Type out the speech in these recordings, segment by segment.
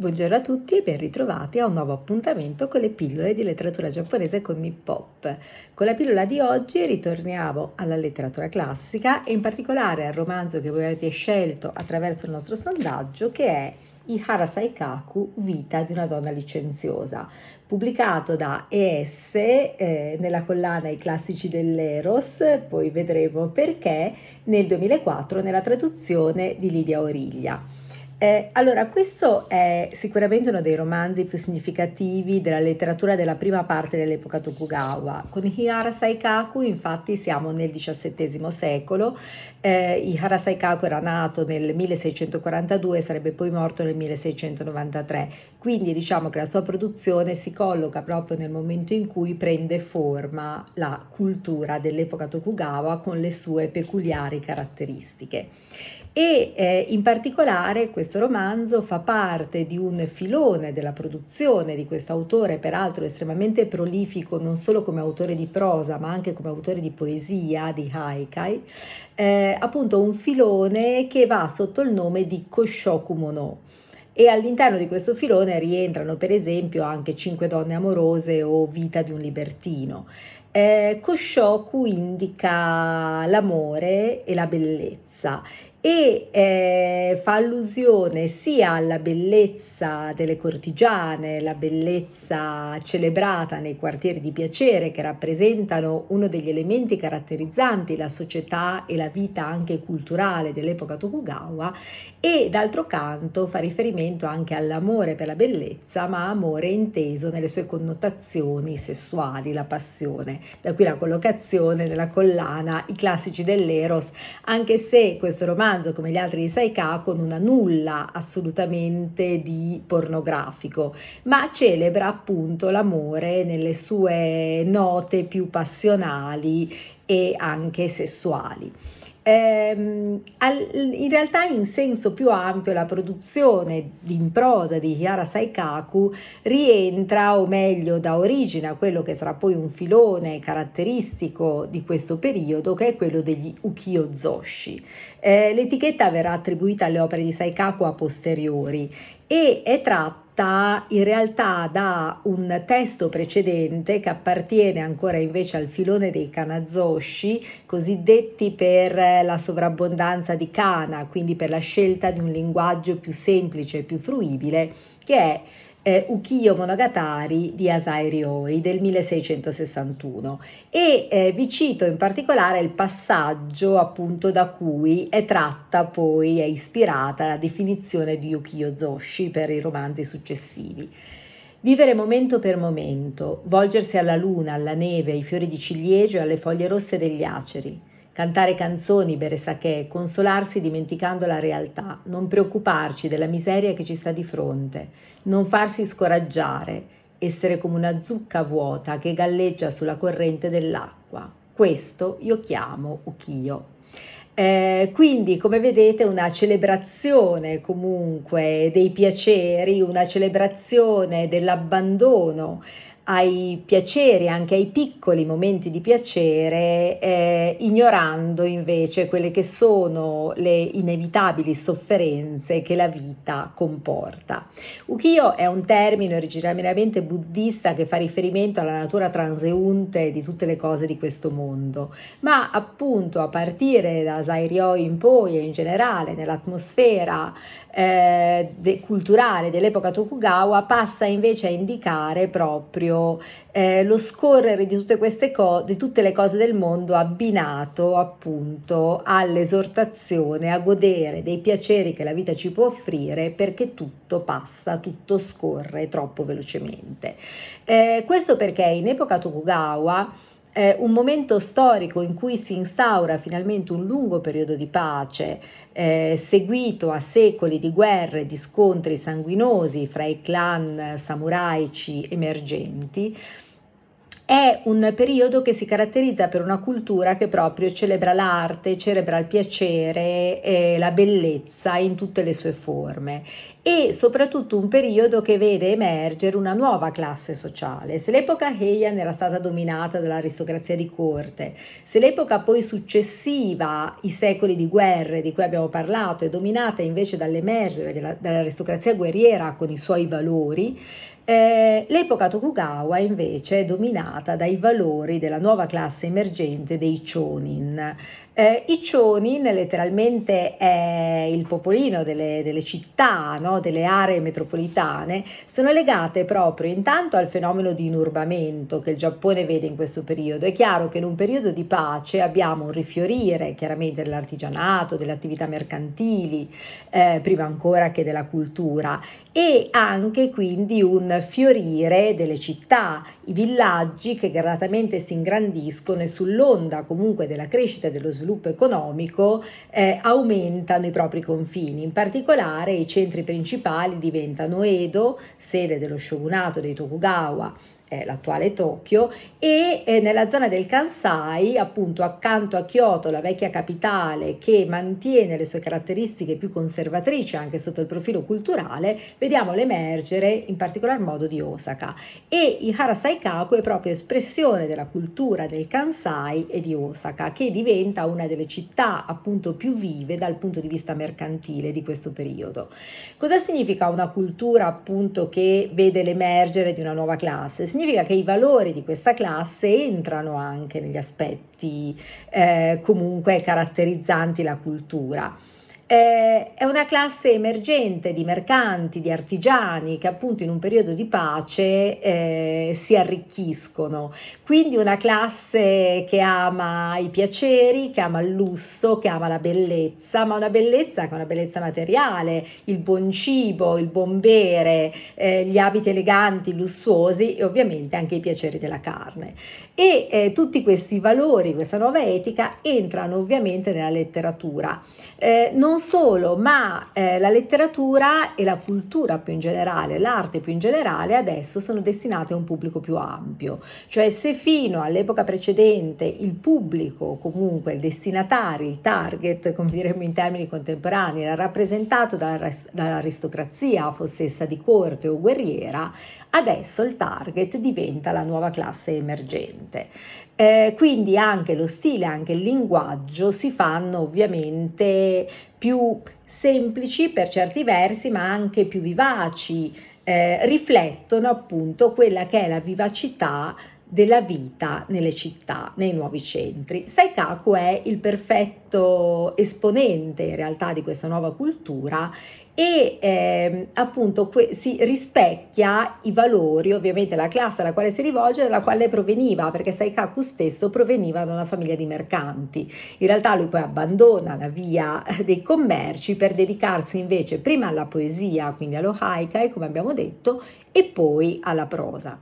Buongiorno a tutti e ben ritrovati a un nuovo appuntamento con le pillole di letteratura giapponese con Nippop. Con la pillola di oggi ritorniamo alla letteratura classica e in particolare al romanzo che voi avete scelto attraverso il nostro sondaggio che è Ihara Saikaku, Vita di una donna licenziosa, pubblicato da ES eh, nella collana I classici dell'Eros, poi vedremo perché, nel 2004 nella traduzione di Lidia Origlia. Eh, allora, questo è sicuramente uno dei romanzi più significativi della letteratura della prima parte dell'epoca Tokugawa. Con Ihara Saikaku, infatti, siamo nel XVII secolo. Eh, Ihara Saikaku era nato nel 1642 e sarebbe poi morto nel 1693. Quindi diciamo che la sua produzione si colloca proprio nel momento in cui prende forma la cultura dell'epoca Tokugawa con le sue peculiari caratteristiche e eh, in particolare questo romanzo fa parte di un filone della produzione di questo autore, peraltro estremamente prolifico non solo come autore di prosa ma anche come autore di poesia, di haikai, eh, appunto un filone che va sotto il nome di Koshoku Mono e all'interno di questo filone rientrano per esempio anche Cinque donne amorose o Vita di un libertino. Eh, Koshoku indica l'amore e la bellezza e eh, fa allusione sia alla bellezza delle cortigiane, la bellezza celebrata nei quartieri di piacere che rappresentano uno degli elementi caratterizzanti la società e la vita anche culturale dell'epoca Tokugawa e d'altro canto fa riferimento anche all'amore per la bellezza, ma amore inteso nelle sue connotazioni sessuali, la passione. Da qui la collocazione nella collana I classici dell'Eros, anche se questo romanzo romanzo come gli altri di Saikaku non ha nulla assolutamente di pornografico, ma celebra appunto l'amore nelle sue note più passionali e anche sessuali. Ehm, in realtà in senso più ampio la produzione in prosa di Hiara Saikaku rientra o meglio da origine a quello che sarà poi un filone caratteristico di questo periodo che è quello degli ukiyo zoshi. Eh, l'etichetta verrà attribuita alle opere di Saikaku a posteriori e è tratta tratta in realtà da un testo precedente che appartiene ancora invece al filone dei kanazoshi, cosiddetti per la sovrabbondanza di kana, quindi per la scelta di un linguaggio più semplice e più fruibile, che è eh, Ukiyo Monogatari di Asai Ryoi del 1661 e eh, vi cito in particolare il passaggio appunto da cui è tratta poi, è ispirata la definizione di Ukiyo Zoshi per i romanzi successivi. Vivere momento per momento, volgersi alla luna, alla neve, ai fiori di ciliegio e alle foglie rosse degli aceri, cantare canzoni, bere sake, consolarsi dimenticando la realtà, non preoccuparci della miseria che ci sta di fronte, non farsi scoraggiare, essere come una zucca vuota che galleggia sulla corrente dell'acqua. Questo io chiamo ukiyo. Eh, quindi, come vedete, una celebrazione comunque dei piaceri, una celebrazione dell'abbandono ai piaceri, anche ai piccoli momenti di piacere, eh, ignorando invece quelle che sono le inevitabili sofferenze che la vita comporta. Ukiyo è un termine originariamente buddista che fa riferimento alla natura transeunte di tutte le cose di questo mondo, ma appunto a partire da Zairyo in poi e in generale nell'atmosfera eh, de- culturale dell'epoca Tokugawa passa invece a indicare proprio eh, lo scorrere di tutte queste cose, di tutte le cose del mondo abbinato appunto all'esortazione a godere dei piaceri che la vita ci può offrire perché tutto passa, tutto scorre troppo velocemente. Eh, questo perché in epoca Tokugawa eh, un momento storico in cui si instaura finalmente un lungo periodo di pace, eh, seguito a secoli di guerre, di scontri sanguinosi fra i clan samuraici emergenti, è un periodo che si caratterizza per una cultura che proprio celebra l'arte, celebra il piacere e la bellezza in tutte le sue forme e soprattutto un periodo che vede emergere una nuova classe sociale. Se l'epoca Heian era stata dominata dall'aristocrazia di corte, se l'epoca poi successiva, i secoli di guerre di cui abbiamo parlato, è dominata invece dall'emergere della, dall'aristocrazia guerriera con i suoi valori, eh, l'epoca Tokugawa invece è dominata dai valori della nuova classe emergente dei chonin. Eh, I chonin letteralmente è il popolino delle, delle città, no? delle aree metropolitane, sono legate proprio intanto al fenomeno di inurbamento che il Giappone vede in questo periodo. È chiaro che in un periodo di pace abbiamo un rifiorire chiaramente dell'artigianato, delle attività mercantili, eh, prima ancora che della cultura e anche quindi un fiorire delle città, i villaggi che gradatamente si ingrandiscono e sull'onda comunque della crescita e dello sviluppo economico eh, aumentano i propri confini. In particolare i centri principali diventano Edo, sede dello shogunato dei Tokugawa, eh, l'attuale Tokyo, e eh, nella zona del Kansai, appunto accanto a Kyoto, la vecchia capitale che mantiene le sue caratteristiche più conservatrici anche sotto il profilo culturale, vediamo l'emergere in particolar modo di Osaka. E il Harasaikaku è proprio espressione della cultura del Kansai e di Osaka, che diventa una delle città appunto più vive dal punto di vista mercantile di questo periodo. Cosa significa una cultura appunto che vede l'emergere di una nuova classe? significa che i valori di questa classe entrano anche negli aspetti eh, comunque caratterizzanti la cultura. Eh, è una classe emergente di mercanti, di artigiani che appunto in un periodo di pace eh, si arricchiscono. Quindi una classe che ama i piaceri, che ama il lusso, che ama la bellezza, ma una bellezza che è una bellezza materiale, il buon cibo, il buon bere, eh, gli abiti eleganti, lussuosi e ovviamente anche i piaceri della carne. E eh, tutti questi valori, questa nuova etica entrano ovviamente nella letteratura. Eh, non solo, ma eh, la letteratura e la cultura più in generale, l'arte più in generale, adesso sono destinate a un pubblico più ampio. Cioè se fino all'epoca precedente il pubblico, comunque il destinatario, il target, come diremmo in termini contemporanei, era rappresentato dall'aristocrazia, fosse essa di corte o guerriera, adesso il target diventa la nuova classe emergente. Eh, quindi anche lo stile, anche il linguaggio si fanno ovviamente più semplici per certi versi, ma anche più vivaci, eh, riflettono appunto quella che è la vivacità della vita nelle città, nei nuovi centri. Saikaku è il perfetto esponente in realtà di questa nuova cultura e eh, appunto que- si rispecchia i valori, ovviamente la classe alla quale si rivolge, dalla quale proveniva, perché Saikaku stesso proveniva da una famiglia di mercanti. In realtà lui poi abbandona la via dei commerci per dedicarsi invece prima alla poesia, quindi allo haikai, come abbiamo detto, e poi alla prosa.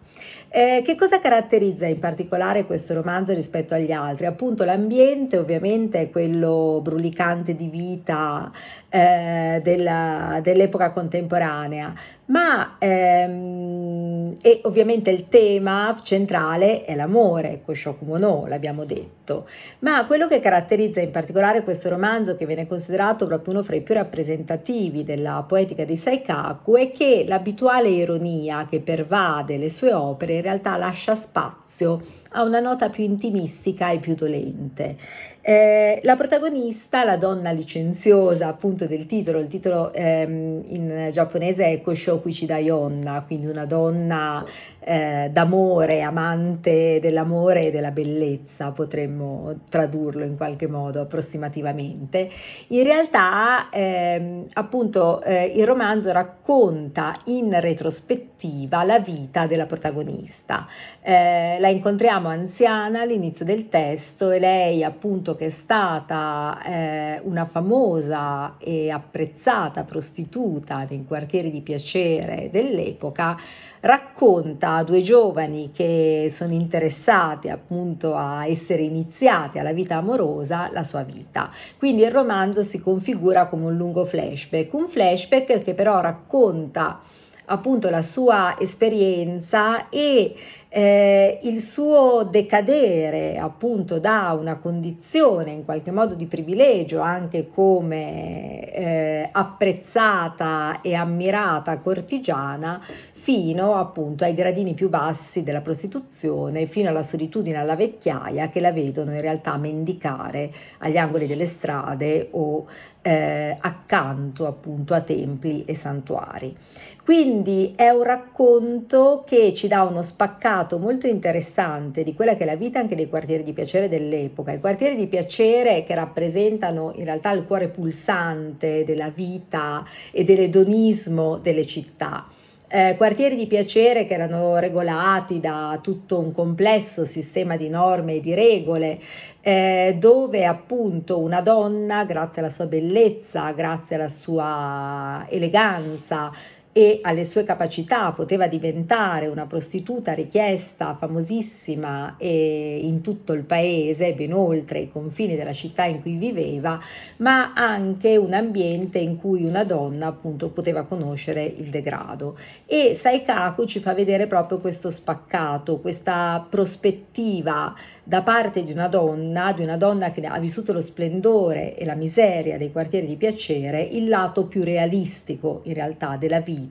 Eh, che cosa caratterizza in particolare questo romanzo rispetto agli altri? Appunto l'ambiente ovviamente è quello brulicante di vita eh, della, dell'epoca contemporanea, ma ehm, e ovviamente il tema centrale è l'amore, Koshokumono, l'abbiamo detto, ma quello che caratterizza in particolare questo romanzo, che viene considerato proprio uno fra i più rappresentativi della poetica di Saikaku, è che l'abituale ironia che pervade le sue opere in realtà lascia spazio a una nota più intimistica e più dolente. Eh, la protagonista, la donna licenziosa appunto del titolo, il titolo ehm, in giapponese è Koshoku Chidayonna, quindi una donna eh, d'amore, amante dell'amore e della bellezza, potremmo tradurlo in qualche modo approssimativamente. In realtà, ehm, appunto, eh, il romanzo racconta in retrospettiva la vita della protagonista. Eh, la incontriamo anziana all'inizio del testo e lei, appunto, che è stata eh, una famosa e apprezzata prostituta nei quartieri di piacere dell'epoca, racconta a due giovani che sono interessati appunto a essere iniziati alla vita amorosa la sua vita. Quindi il romanzo si configura come un lungo flashback, un flashback che però racconta appunto la sua esperienza e eh, il suo decadere appunto da una condizione in qualche modo di privilegio anche come eh, apprezzata e ammirata cortigiana fino appunto ai gradini più bassi della prostituzione, fino alla solitudine alla vecchiaia che la vedono in realtà mendicare agli angoli delle strade o eh, accanto appunto a templi e santuari. Quindi è un racconto che ci dà uno spaccato molto interessante di quella che è la vita anche dei quartieri di piacere dell'epoca. I quartieri di piacere che rappresentano in realtà il cuore pulsante della vita e dell'edonismo delle città. Eh, quartieri di piacere che erano regolati da tutto un complesso sistema di norme e di regole, eh, dove appunto una donna, grazie alla sua bellezza, grazie alla sua eleganza, e alle sue capacità poteva diventare una prostituta richiesta, famosissima in tutto il paese, ben oltre i confini della città in cui viveva, ma anche un ambiente in cui una donna appunto poteva conoscere il degrado. E Saikaku ci fa vedere proprio questo spaccato, questa prospettiva da parte di una donna, di una donna che ha vissuto lo splendore e la miseria dei quartieri di piacere, il lato più realistico in realtà della vita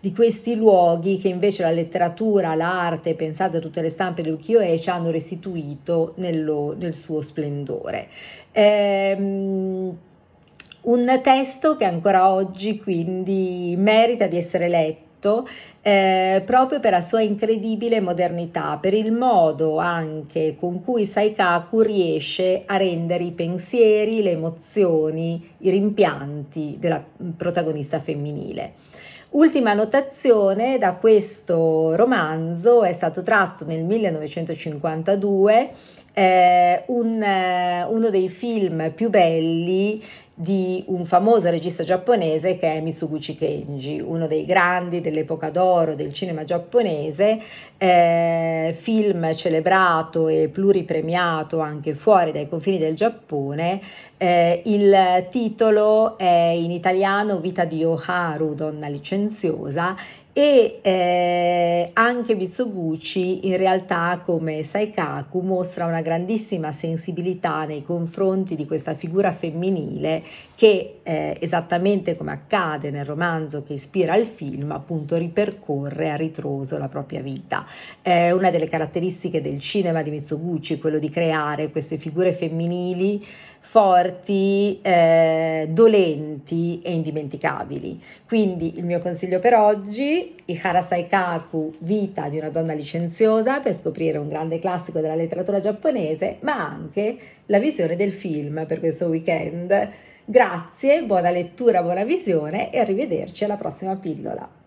di questi luoghi che invece la letteratura, l'arte, pensate a tutte le stampe del ukiyo-e ci hanno restituito nello, nel suo splendore. Ehm, un testo che ancora oggi quindi merita di essere letto eh, proprio per la sua incredibile modernità, per il modo anche con cui Saikaku riesce a rendere i pensieri, le emozioni, i rimpianti della protagonista femminile. Ultima notazione da questo romanzo è stato tratto nel 1952 eh, un, eh, uno dei film più belli di un famoso regista giapponese che è Mitsuguchi Kenji, uno dei grandi dell'epoca d'oro del cinema giapponese, eh, film celebrato e pluripremiato anche fuori dai confini del Giappone. Eh, il titolo è in italiano Vita di Oharu, donna licenziosa, e eh, anche Mitsuguchi in realtà come Saikaku mostra una grandissima sensibilità nei confronti di questa figura femminile che eh, esattamente come accade nel romanzo che ispira il film appunto ripercorre a ritroso la propria vita. È una delle caratteristiche del cinema di Mitsuguchi quello di creare queste figure femminili forti, eh, dolenti e indimenticabili. Quindi il mio consiglio per oggi, Ihara Saikaku, Vita di una donna licenziosa, per scoprire un grande classico della letteratura giapponese, ma anche la visione del film per questo weekend. Grazie, buona lettura, buona visione e arrivederci alla prossima pillola.